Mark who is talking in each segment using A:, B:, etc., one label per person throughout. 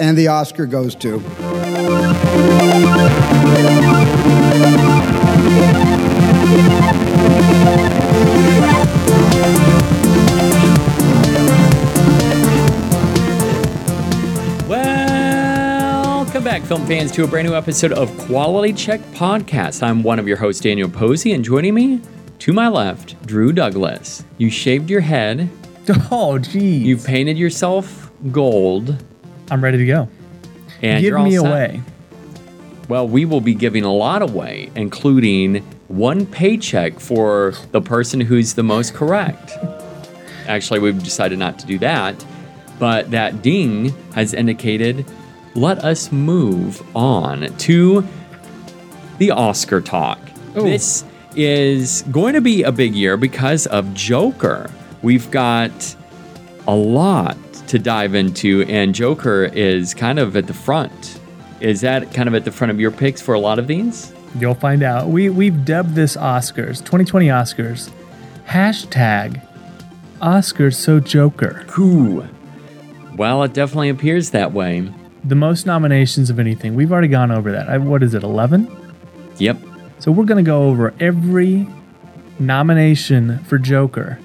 A: And the Oscar goes to.
B: Welcome back, film fans, to a brand new episode of Quality Check Podcast. I'm one of your hosts, Daniel Posey, and joining me to my left, Drew Douglas. You shaved your head,
C: Oh, geez.
B: you painted yourself gold,
C: I'm ready to go.
B: and
C: Give me away.
B: Well, we will be giving a lot away, including one paycheck for the person who's the most correct. Actually, we've decided not to do that, but that ding has indicated let us move on to the Oscar talk. This is going to be a big year because of Joker. We've got a lot to dive into, and Joker is kind of at the front. Is that kind of at the front of your picks for a lot of these?
C: You'll find out. We we've dubbed this Oscars, 2020 Oscars. Hashtag Oscars so Joker.
B: Cool. Well, it definitely appears that way.
C: The most nominations of anything. We've already gone over that. I, what is it, 11?
B: Yep.
C: So we're going to go over every nomination for Joker.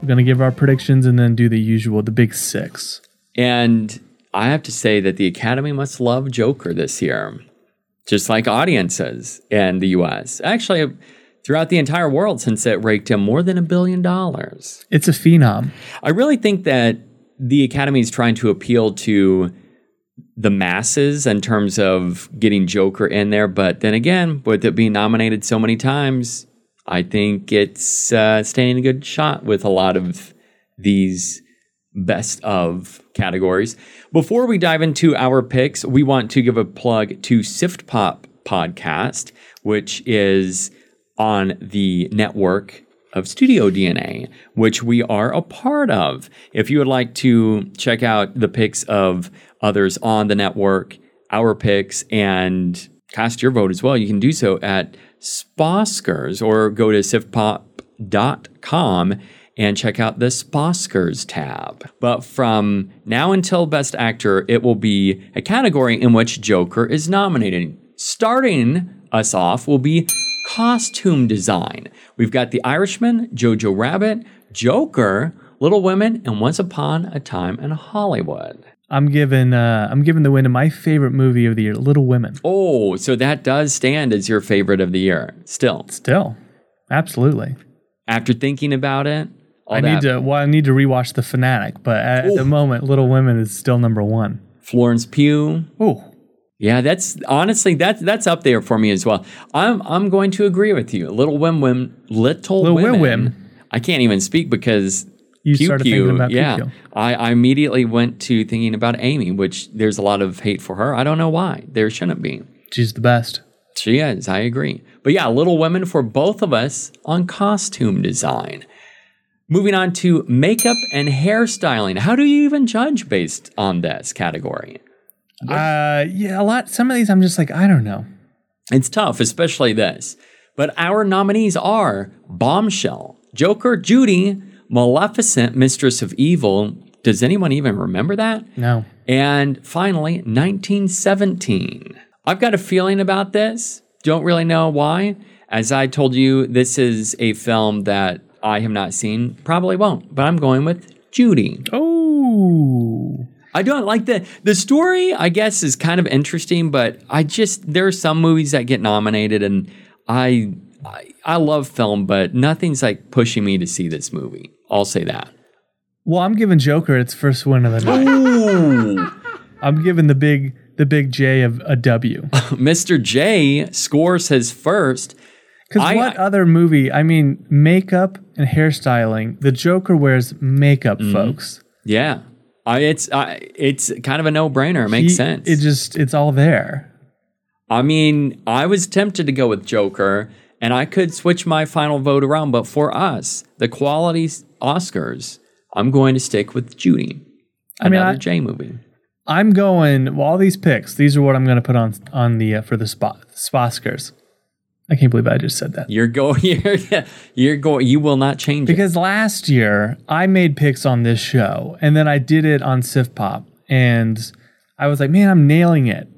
C: We're going to give our predictions and then do the usual, the big six.
B: And I have to say that the Academy must love Joker this year, just like audiences in the US. Actually, throughout the entire world, since it raked in more than a billion dollars.
C: It's a phenom.
B: I really think that the Academy is trying to appeal to the masses in terms of getting Joker in there. But then again, with it being nominated so many times, I think it's uh, staying a good shot with a lot of these best of categories. Before we dive into our picks, we want to give a plug to Sift Pop podcast, which is on the network of Studio DNA, which we are a part of. If you would like to check out the picks of others on the network, our picks, and cast your vote as well, you can do so at Sposkers or go to siftpop.com and check out the Sposkers tab. But from now until Best Actor, it will be a category in which Joker is nominated. Starting us off will be costume design. We've got The Irishman, Jojo Rabbit, Joker, Little Women, and Once Upon a Time in Hollywood.
C: I'm giving uh, I'm giving the win to my favorite movie of the year, Little Women.
B: Oh, so that does stand as your favorite of the year. Still,
C: Still, absolutely.
B: after thinking about it,
C: I need to. Well, I need to rewatch The Fanatic, but at, the moment, Little Women is still number one.
B: Florence Pugh.
C: Oh,
B: Yeah, that's honestly that's that's up there for me as well. I'm I'm going to agree with you. Little Wim Wim, Little,
C: Little Wim
B: Women.
C: Wim.
B: I can't even speak because
C: You
B: Pew
C: started thinking about
B: yeah. I, I immediately went to thinking about Amy, which there's a lot of hate for her. I don't know why. There shouldn't be.
C: she's the best.
B: She is. I agree. But yeah, Little Women for both of us on costume design. Moving on to makeup and hairstyling. How do you even judge based on this category?
C: Uh, yeah, a lot. Some of these, I'm just like, I don't know.
B: It's tough, especially this. But our nominees are Bombshell, Joker, Judy, Maleficent, Mistress of Evil. Does anyone even remember that?
C: No.
B: And finally, 1917. I've got a feeling about this. Don't really know why. As I told you, this is a film that I have not seen. Probably won't, but I'm going with Judy.
C: Oh,
B: I don't like the the story. I guess is kind of interesting, but I just there are some movies that get nominated, and I I, I love film, but nothing's like pushing me to see this movie. I'll say that.
C: well, I'm giving Joker its first win of the night. I'm giving the big, the big J of a W.
B: Mr. J scores his first.
C: Because what other movie? I mean, makeup and hairstyling. The Joker wears makeup,
B: Mm-hmm.
C: folks.
B: Yeah, I, it's I, it's kind of a no brainer. It makes
C: He-
B: sense.
C: It just it's all there.
B: I mean, I was tempted to go with Joker, and I could switch my final vote around, but for us, the quality Oscars, I'm going to stick with Judy.
C: I mean,
B: Another
C: I-
B: J movie.
C: I'm going. Well, all these picks. These are what I'm going to put on on the uh, for the spot Sposkers. I can't believe I just said that.
B: You're going. You're, you're going. You will not change it.
C: Because last year I made picks on this show, and then I did it on Sift Pop, and I was like, man, I'm nailing it.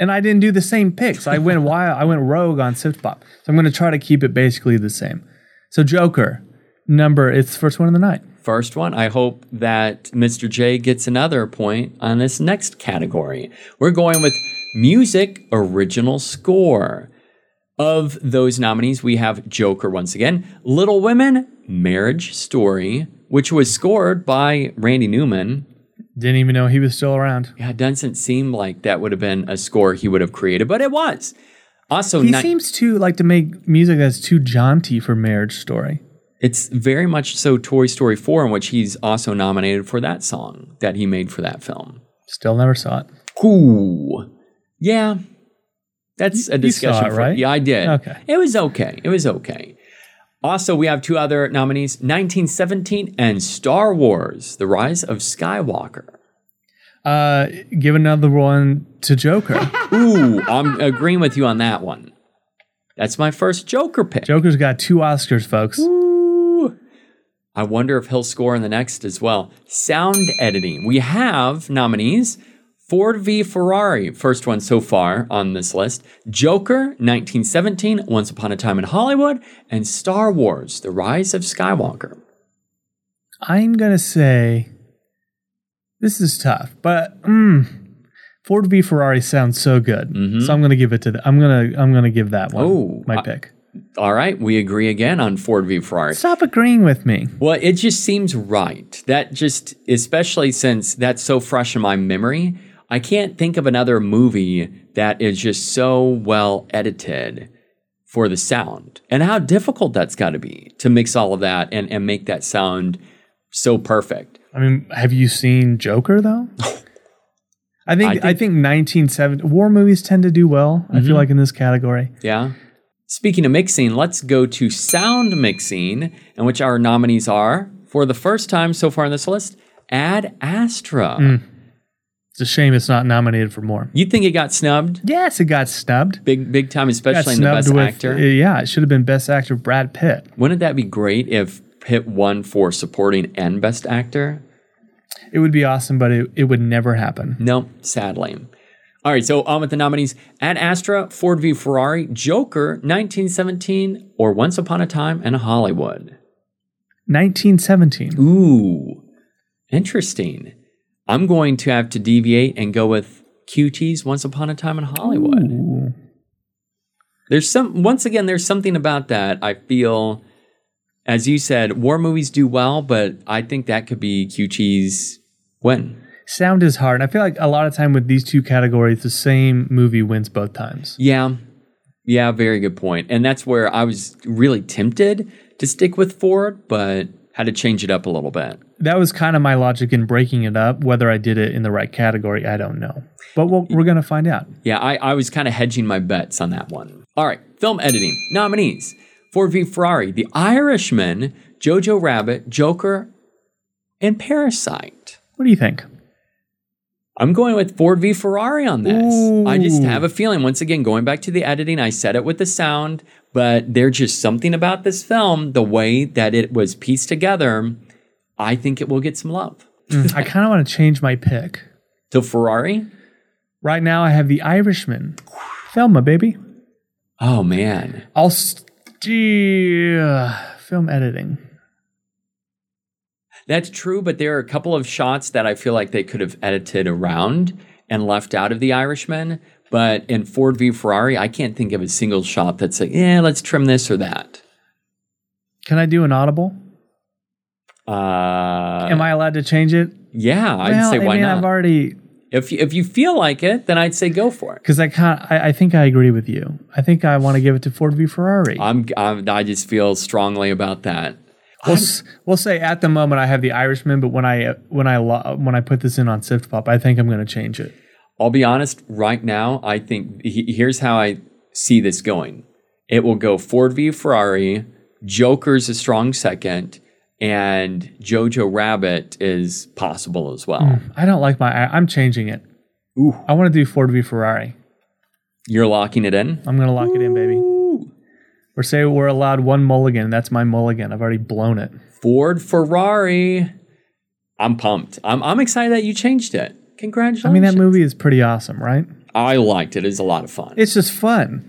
C: And I didn't do the same picks. I went wild. I went rogue on Sift Pop. So I'm going to try to keep it basically the same. So Joker number. It's the first one of the night.
B: First one. I hope that Mr. J gets another point on this next category. We're going with music original score. Of those nominees, we have Joker once again, Little Women, Marriage Story, which was scored by Randy Newman.
C: Didn't even know he was still around.
B: Yeah, it doesn't seem like that would have been a score he would have created, but it was. Also,
C: He
B: ni-
C: seems to like to make music that's too jaunty for Marriage Story.
B: it's very much so Toy Story 4, in which he's also nominated for that song that he made for that film.
C: Still never saw it.
B: Ooh. Yeah. That's a
C: You saw
B: discussion.
C: it,
B: for-
C: right?
B: Yeah, I did.
C: Okay.
B: It was okay. It was okay. Also, we have two other nominees 1917 and Star Wars The Rise of Skywalker.
C: Uh, give another one to Joker.
B: Ooh, I'm agreeing with you on that one. That's my first Joker pick.
C: Joker's got two Oscars, folks.
B: Ooh. I wonder if he'll score in the next as well. Sound editing. We have nominees Ford v Ferrari, first one so far on this list, Joker, 1917, Once Upon a Time in Hollywood, and Star Wars, The Rise of Skywalker.
C: I'm gonna say this is tough, but mm, Ford v Ferrari sounds so good, so I'm gonna give it to. The, I'm gonna I'm gonna give that one
B: Oh,
C: my
B: I-
C: pick.
B: All right, we agree again on Ford v Ferrari.
C: Stop agreeing with me.
B: Well, it just seems right. That just, especially since that's so fresh in my memory, I can't think of another movie that is just so well edited for the sound and how difficult that's got to be to mix all of that and, and make that sound so perfect.
C: I mean, have you seen Joker though? I think I
B: I
C: think,
B: think-
C: 1970 war movies tend to do well. I feel mm-hmm. like in this category.
B: Yeah. Speaking of mixing, let's go to sound mixing, in which our nominees are, for the first time so far in this list, Ad Astra. Mm.
C: It's a shame it's not nominated for more.
B: You think it got snubbed?
C: Yes, it got snubbed.
B: Big, big time, especially in the best
C: with
B: actor.
C: uh, yeah, it should have been best actor Brad Pitt.
B: Wouldn't that be great if Pitt won for supporting and best actor?
C: It would be awesome, but it, it would never happen.
B: No, sadly. All right, so on with the nominees Ad Astra, Ford v Ferrari, Joker, 1917, or Once Upon a Time in Hollywood.
C: 1917.
B: Ooh, interesting. I'm going to have to deviate and go with QT's Once Upon a Time in Hollywood.
C: Ooh.
B: There's some once again, there's something about that I feel as you said, war movies do well, but I think that could be QT's win.
C: Sound is hard. And I feel like a lot of time with these two categories, the same movie wins both times.
B: Yeah. Yeah, very good point. And that's where I was really tempted to stick with Ford, but had to change it up a little bit.
C: That was kind of my logic in breaking it up. Whether I did it in the right category, I don't know. But we'll, we're going to find out.
B: Yeah, I, I was kind of hedging my bets on that one. All right, film editing nominees Ford v Ferrari, The Irishman, Jojo Rabbit, Joker, and Parasite.
C: What do you think?
B: I'm going with Ford v Ferrari on this. I just have a feeling, once again, going back to the editing, I said it with the sound, but there's just something about this film, the way that it was pieced together. I think it will get some love. Mm.
C: I kind of want to change my pick.
B: To Ferrari?
C: Right now, I have The Irishman. Thelma, baby.
B: Oh, man.
C: I'll steer film editing.
B: That's true, but there are a couple of shots that I feel like they could have edited around and left out of The Irishman. But in Ford v Ferrari, I can't think of a single shot that's like, yeah, let's trim this or that.
C: Can I do an audible?
B: Uh,
C: Am I allowed to change it?
B: Yeah, I'd
C: well,
B: say why
C: I mean,
B: not?
C: I've already
B: if you, if you feel like it, then I'd say go for it.
C: because I can't. I, I think I agree with you. I think I want to give it to Ford v Ferrari.
B: I'm, I'm I just feel strongly about that.
C: We'll, s- we'll say at the moment I have the Irishman, but when I when I lo- when I put this in on Sift Pop, I think I'm going to change it.
B: I'll be honest, right now, I think he- here's how I see this going. It will go Ford v Ferrari, Joker's a strong second, and Jojo Rabbit is possible as well.
C: I don't like my. I'm changing it.
B: Ooh.
C: I want to do Ford v Ferrari.
B: You're locking it in?
C: I'm going to lock it in, baby. Or say we're allowed one mulligan. That's my mulligan. I've already blown it.
B: Ford Ferrari. I'm pumped. I'm, I'm excited that you changed it. Congratulations.
C: I mean, that movie is pretty awesome, right?
B: I liked it. It's a lot of fun.
C: It's just fun.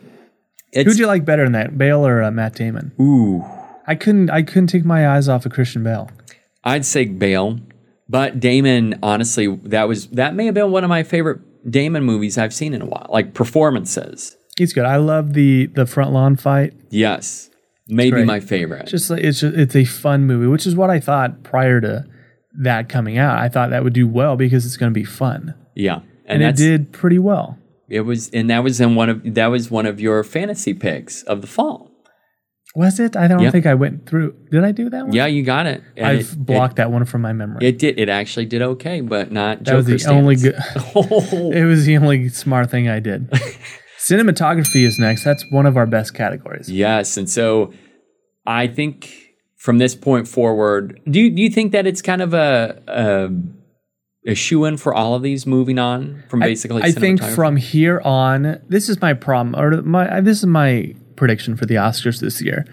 C: Who'd you like better than that, Bale or uh, Matt Damon?
B: Ooh.
C: I couldn't. I couldn't take my eyes off of Christian Bale.
B: I'd say Bale, but Damon. Honestly, that was that may have been one of my favorite Damon movies I've seen in a while. Like performances.
C: He's good. I love the the front lawn fight.
B: Yes, maybe my favorite.
C: Just like it's just, it's a fun movie, which is what I thought prior to that coming out. I thought that would do well because it's going to be fun,
B: yeah,
C: and, it did pretty well.
B: It was, and that was in one of that was one of your fantasy picks of the fall.
C: Was it? I don't
B: Yeah.
C: think I went through. Did I do that one?
B: Yeah, you got it. And
C: I've
B: it-
C: blocked that one from my memory.
B: It, it did. It actually did okay, but not.
C: that was the
B: Joker
C: only good. it was the only smart thing I did. Cinematography is next. That's one of our best categories.
B: Yes, and so I think from this point forward, do you, do you think that it's kind of a a, a shoe in for all of these moving on from basically?
C: I, I think from here on, this is my problem, or my this is my prediction for the Oscars this year.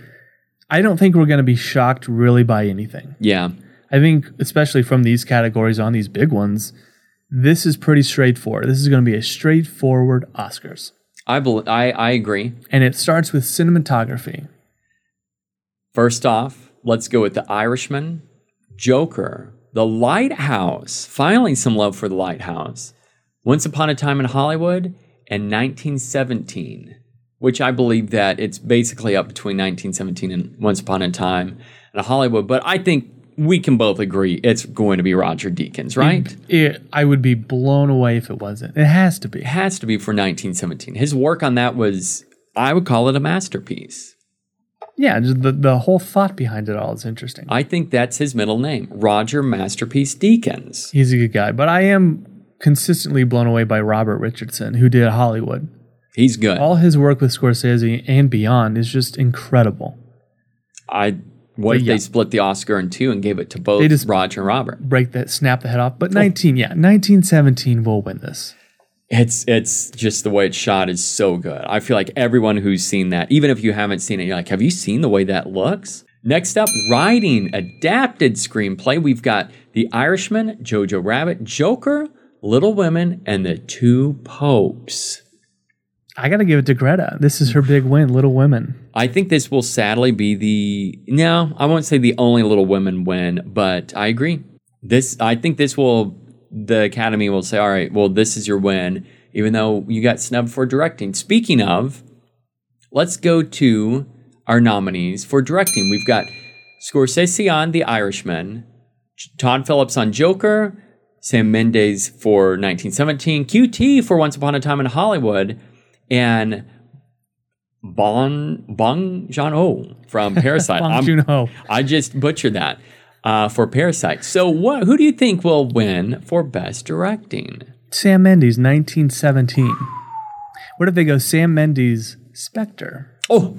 C: I don't think we're going to be shocked really by anything.
B: yeah,
C: I think, especially from these categories on these big ones, this is pretty straightforward. This is going to be a straightforward Oscars,
B: I bel I I agree.
C: and it starts with cinematography.
B: First off, let's go with the Irishman, Joker, The Lighthouse. Finally, some love for The Lighthouse. Once Upon a Time in Hollywood, and 1917, which I believe that it's basically up between 1917 and Once Upon a Time in Hollywood. But I think we can both agree it's going to be Roger Deakins, right?
C: It, I would be blown away if it wasn't. It has to be.
B: It has to be for 1917. His work on that was, I would call it a masterpiece.
C: Yeah, just the the whole thought behind it all is interesting.
B: I think that's his middle name, Roger Masterpiece Deakins.
C: He's a good guy, but I am consistently blown away by Robert Richardson, who did Hollywood.
B: He's good.
C: All his work with Scorsese and beyond is just incredible.
B: I what
C: But
B: if
C: yeah.
B: they split the Oscar in two and gave it to both
C: They just-
B: Roger and Robert?
C: Break that, snap the head off. But 19, yeah, 1917 will win this.
B: It's it's just the way it's shot is so good. I feel like everyone who's seen that, even if you haven't seen it, you're like, have you seen the way that looks? Next up, writing adapted screenplay. We've got The Irishman, Jojo Rabbit, Joker, Little Women, and The Two Popes.
C: I got to give it to Greta. This is her big win, Little Women.
B: I think this will sadly be the no, I won't say the only Little Women win, but I agree. This I think this will the Academy will say, all right, well, this is your win, even though you got snubbed for directing. Speaking of, let's go to our nominees for directing. We've got Scorsese on The Irishman, Todd Phillips on Joker, Sam Mendes for 1917, QT for Once Upon a Time in Hollywood, and Bon Bong Joon Ho from Parasite.
C: Bong
B: I'm-
C: Joon-ho.
B: I just butchered that uh, for Parasite. So, what? Who do you think will win for best directing?
C: Sam Mendes, 1917. What if they go Sam Mendes, Spectre?
B: Oh,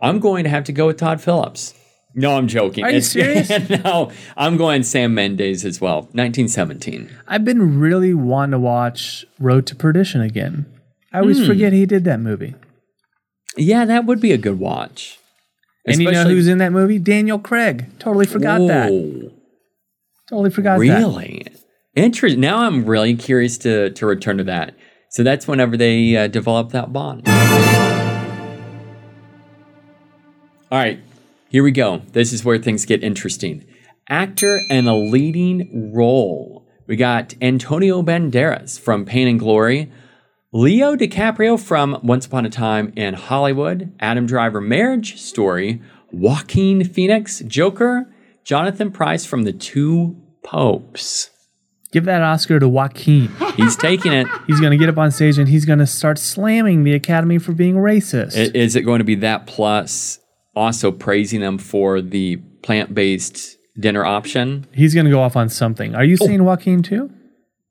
B: I'm going to have to go with Todd Phillips. No, I'm joking.
C: Are you serious?
B: no, I'm going Sam Mendes as well. 1917.
C: I've been really wanting to watch Road to Perdition again. I always
B: Hmm.
C: forget he did that movie.
B: Yeah, that would be a good watch.
C: And you know who's in that movie? Daniel Craig. Totally forgot that. Totally forgot that.
B: Really? Interesting. Now I'm really curious to to return to that. So that's whenever they uh, develop that bond. All right, here we go. This is where things get interesting. Actor and a leading role. We got Antonio Banderas from Pain and Glory, Leo DiCaprio from Once Upon a Time in Hollywood, Adam Driver Marriage Story, Joaquin Phoenix Joker, Jonathan Pryce from The Two Popes.
C: Give that Oscar to Joaquin.
B: He's taking it.
C: He's going to get up on stage and he's going to start slamming the Academy for being racist.
B: I- Is it going to be that plus also praising them for the plant based dinner option.
C: He's going to go off on something. Are you
B: Oh.
C: saying Joaquin too?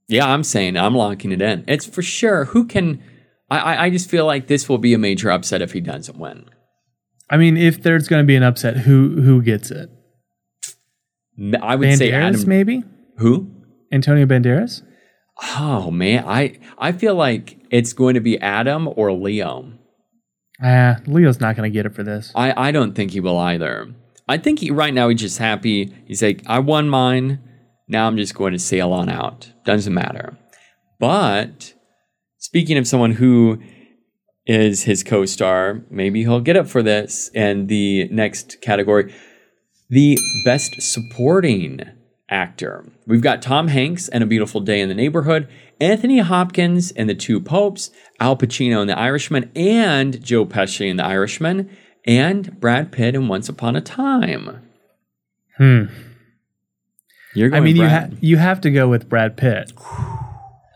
B: Yeah, I'm saying I'm locking it in. It's for sure. Who can? I, I, just feel like this will be a major upset if he doesn't win.
C: I mean, if there's going to be an upset, who who gets it?
B: I would say
C: Banderas,
B: Adam.
C: maybe
B: Who?
C: Antonio Banderas.
B: Oh man, I I feel like it's going to be Adam or Leo.
C: Ah, Leo's not going to get it for this.
B: I, I don't think he will either. I think he right now he's just happy. He's like, I won mine. Now I'm just going to sail on out. Doesn't matter. But speaking of someone who is his co-star, maybe he'll get up for this. And the next category, the best supporting actor. We've got Tom Hanks and A Beautiful Day in the Neighborhood, Anthony Hopkins and The Two Popes, Al Pacino in The Irishman, and Joe Pesci in The Irishman, and Brad Pitt in Once Upon a Time.
C: Hmm.
B: You're
C: I
B: going
C: mean, you
B: Brad.
C: ha- you have to go with Brad Pitt.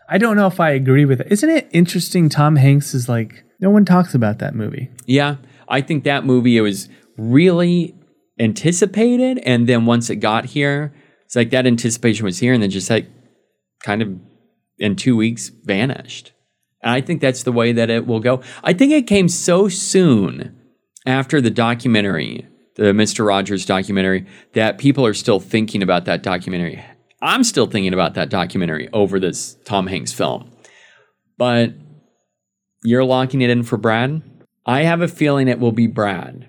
C: I don't know if I agree with it. Isn't it interesting? Tom Hanks is like no one talks about that movie.
B: Yeah, I think that movie it was really anticipated, and then once it got here, it's like that anticipation was here, and then just like kind of in two weeks vanished. And I think that's the way that it will go. I think it came so soon after the documentary, the Mr. Rogers documentary, that people are still thinking about that documentary. I'm still thinking about that documentary over this Tom Hanks film. But you're locking it in for Brad? I have a feeling it will be Brad.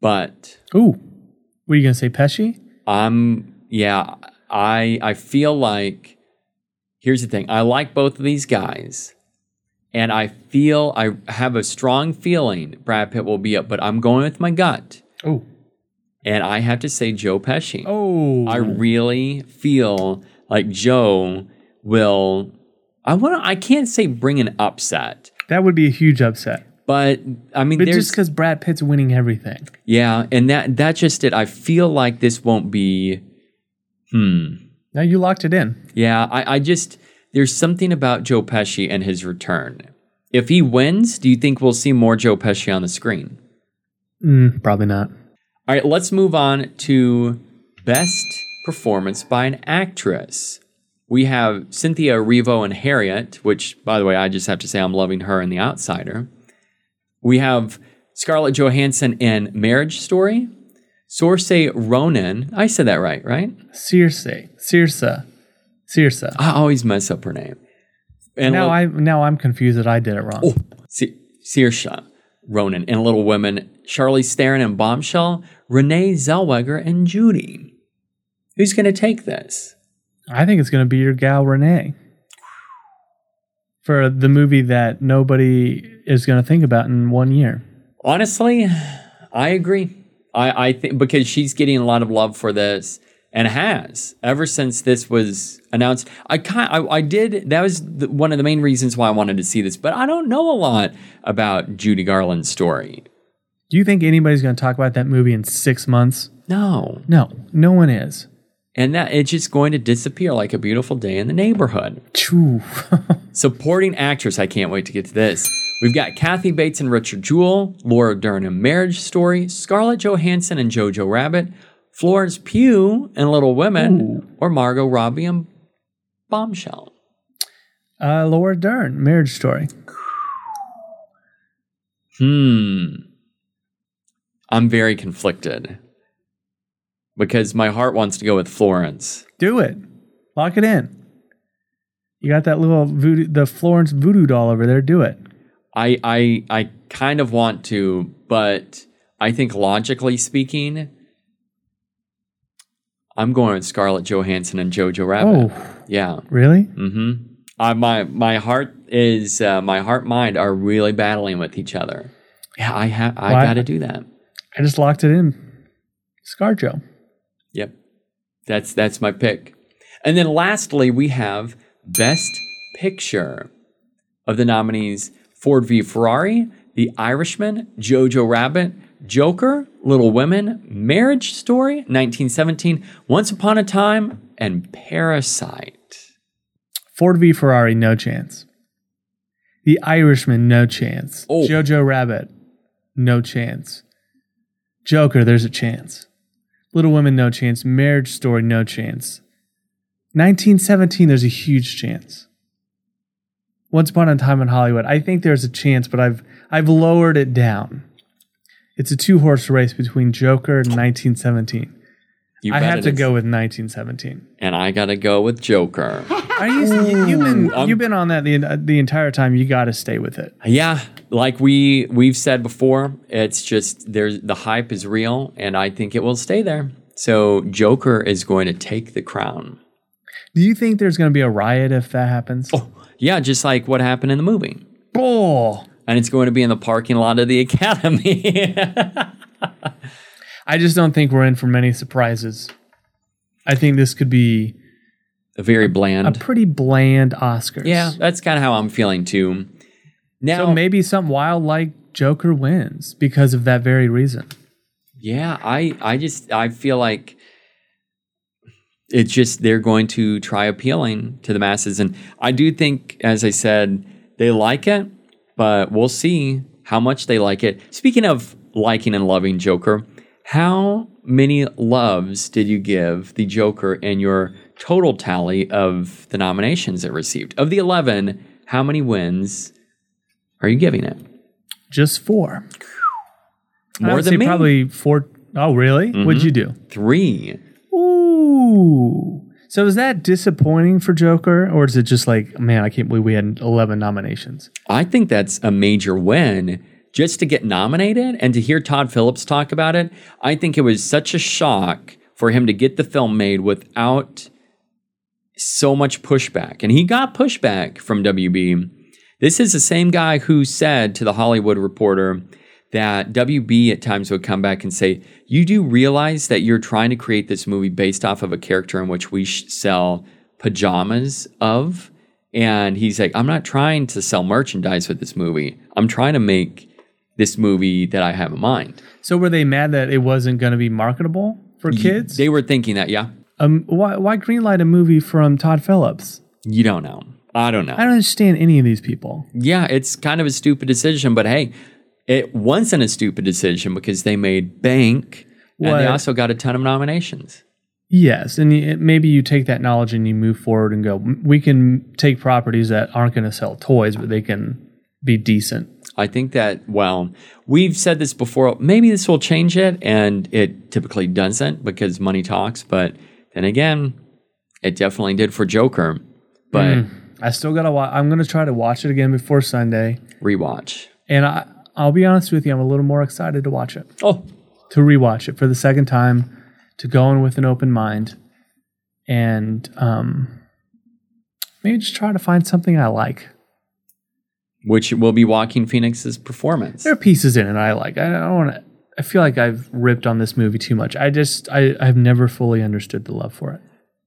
B: But
C: Ooh, what are you gonna say, Pesci?
B: I'm yeah, I I feel like here's the thing. I like both of these guys. And I feel I have a strong feeling Brad Pitt will be up, but I'm going with my gut.
C: Oh,
B: And I have to say Joe Pesci.
C: oh,
B: I really feel like Joe will I want I can't say bring an upset,
C: that would be a huge upset.
B: but I mean
C: But
B: there's
C: just because Brad Pitt's winning everything,
B: Yeah, and that that's just it. I feel like this won't be. Hmm.
C: now you locked it in.
B: Yeah, I, I just there's something about Joe Pesci and his return. If he wins, do you think we'll see more Joe Pesci on the screen?
C: Mm, probably not.
B: All right, let's move on to best performance by an actress. We have Cynthia Erivo and Harriet, which, by the way, I just have to say I'm loving her in The Outsider. We have Scarlett Johansson in Marriage Story. Saoirse Ronan, I said that right, right?
C: Circe, Circe, Circe.
B: I always mess up her name. And
C: now I now I'm confused that I did it wrong.
B: Oh, Saoirse Ronan and Little Women, Charlie Theron and Bombshell, Renee Zellweger and Judy. Who's going to take this?
C: I think it's going to be your gal Renee for the movie that nobody is going to think about in one year.
B: Honestly, I agree. I, I think because she's getting a lot of love for this and has ever since this was announced. I kind I, I did that was the, one of the main reasons why I wanted to see this, but I don't know a lot about Judy Garland's story.
C: Do you think anybody's going to talk about that movie in six months?
B: No,
C: No, no one is.
B: and that it's just going to disappear like a beautiful day in the neighborhood. Supporting actress, I can't wait to get to this. We've got Kathy Bates and Richard Jewell, Laura Dern in Marriage Story, Scarlett Johansson and Jojo Rabbit, Florence Pugh in Little Women, or Margot Robbie in Bombshell.
C: uh, Laura Dern, Marriage Story.
B: Hmm. I'm very conflicted because my heart wants to go with Florence.
C: Do it. Lock it in. You got that little voodoo, the Florence voodoo doll over there. Do it.
B: I I I kind of want to, but I think logically speaking, I'm going with Scarlett Johansson and Jojo Rabbit.
C: Oh,
B: Yeah.
C: really?
B: Mm-hmm. Uh, my my heart is uh, my heart mind are really battling with each other. Yeah, I have I
C: Why-
B: got to do that.
C: I just locked it in. ScarJo.
B: Yep. That's that's my pick. And then lastly, we have Best Picture of the nominees Ford v Ferrari, The Irishman, Jojo Rabbit, Joker, Little Women, Marriage Story, 1917, Once Upon a Time, and Parasite.
C: Ford v Ferrari, no chance. The Irishman, no chance.
B: Oh.
C: Jojo Rabbit, no chance. Joker, there's a chance. Little Women, no chance. Marriage Story, no chance. 1917, there's a huge chance. Once Upon a Time in Hollywood, I think there's a chance, but I've I've lowered it down. It's a two horse race between Joker and 1917.
B: You
C: I have to
B: is.
C: go with 1917.
B: and I gotta go with Joker.
C: Are you, you you've been
B: I'm-
C: you've been on that the the entire time. You got to stay with it.
B: Yeah, like we we've said before, it's just there's the hype is real, and I think it will stay there. So Joker is going to take the crown.
C: Do you think there's going to be a riot if that happens?
B: Oh, yeah, just like what happened in the movie,
C: Bull.
B: And it's going to be in the parking lot of the Academy.
C: I just don't think we're in for many surprises. I think this could be
B: a very bland, a
C: pretty bland Oscars.
B: yeah, that's kind of how I'm feeling too. Now,
C: So maybe something wild like Joker wins because of that very reason.
B: Yeah, I I just I feel like it's just they're going to try appealing to the masses and I do think as I said they like it, but we'll see how much they like it. Speaking of liking and loving Joker, how many loves did you give the Joker in your total tally of the nominations it received? Of the 11, how many wins are you giving it?
C: Just four.
B: More than
C: say
B: me.
C: Probably four oh really? What'd mm-hmm. you do?
B: 3.
C: Ooh. So is that disappointing for Joker, or is it just like, man, I can't believe we had eleven nominations?
B: I think that's a major win just to get nominated and to hear Todd Phillips talk about it. I think it was such a shock for him to get the film made without so much pushback. And he got pushback from WB. This is the same guy who said to the Hollywood Reporter that WB at times would come back and say, You do realize that you're trying to create this movie based off of a character in which we sell pajamas of? And he's like, I'm not trying to sell merchandise with this movie. I'm trying to make this movie that I have in mind.
C: So were they mad that it wasn't going to be marketable for kids?
B: They were thinking that, yeah.
C: um, why why greenlight a movie from Todd Phillips?
B: You don't know. I don't know.
C: I don't understand any of these people.
B: Yeah, it's kind of a stupid decision, but hey, it wasn't a stupid decision because they made bank and they also got a ton of nominations.
C: Yes, and maybe you take that knowledge and you move forward and go. We can take properties that aren't going to sell toys, but they can be decent.
B: I think that, well, we've said this before. Maybe this will change it, and it typically doesn't because money talks. But then again, it definitely did for Joker. But mm,
C: I still gotta. Wa- I'm gonna try to watch it again before Sunday,
B: rewatch.
C: and I I'll be honest with you. I'm a little more excited to watch it,
B: Oh,
C: to rewatch it for the second time, to go in with an open mind, and um, maybe just try to find something I like.
B: which will be Joaquin Phoenix's performance.
C: There are pieces in it I like. I don't want to. I feel like I've ripped on this movie too much. I just I I've never fully understood the love for it.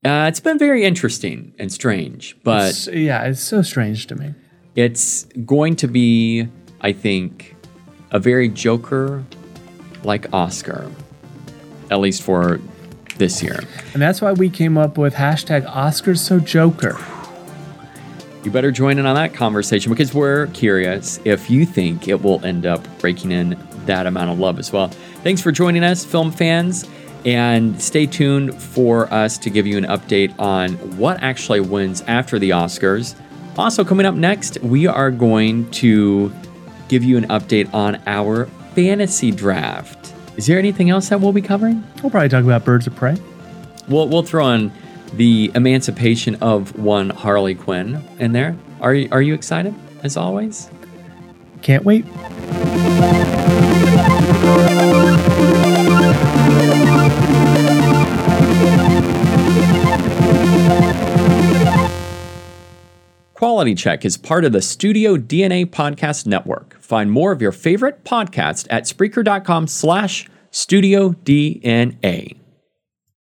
B: Uh, it's been very interesting and strange, but
C: It's- yeah, it's so strange to me.
B: it's going to be, I think, a very Joker like Oscar, at least for this year.
C: And that's why we came up with hashtag Oscars so Joker.
B: You better join in on that conversation because we're curious if you think it will end up breaking in that amount of love as well. Thanks for joining us, film fans, and stay tuned for us to give you an update on what actually wins after the Oscars. Also, coming up next, we are going to give you an update on our fantasy draft. Is there anything else that we'll be covering?
C: We'll probably talk about Birds of Prey.
B: We'll, we'll throw in the emancipation of one Harley Quinn in there. Are you, are you excited as always?
C: Can't wait.
B: Quality Check is part of the Studio DNA Podcast Network. Find more of your favorite podcasts at Spreaker.com slash Studio DNA.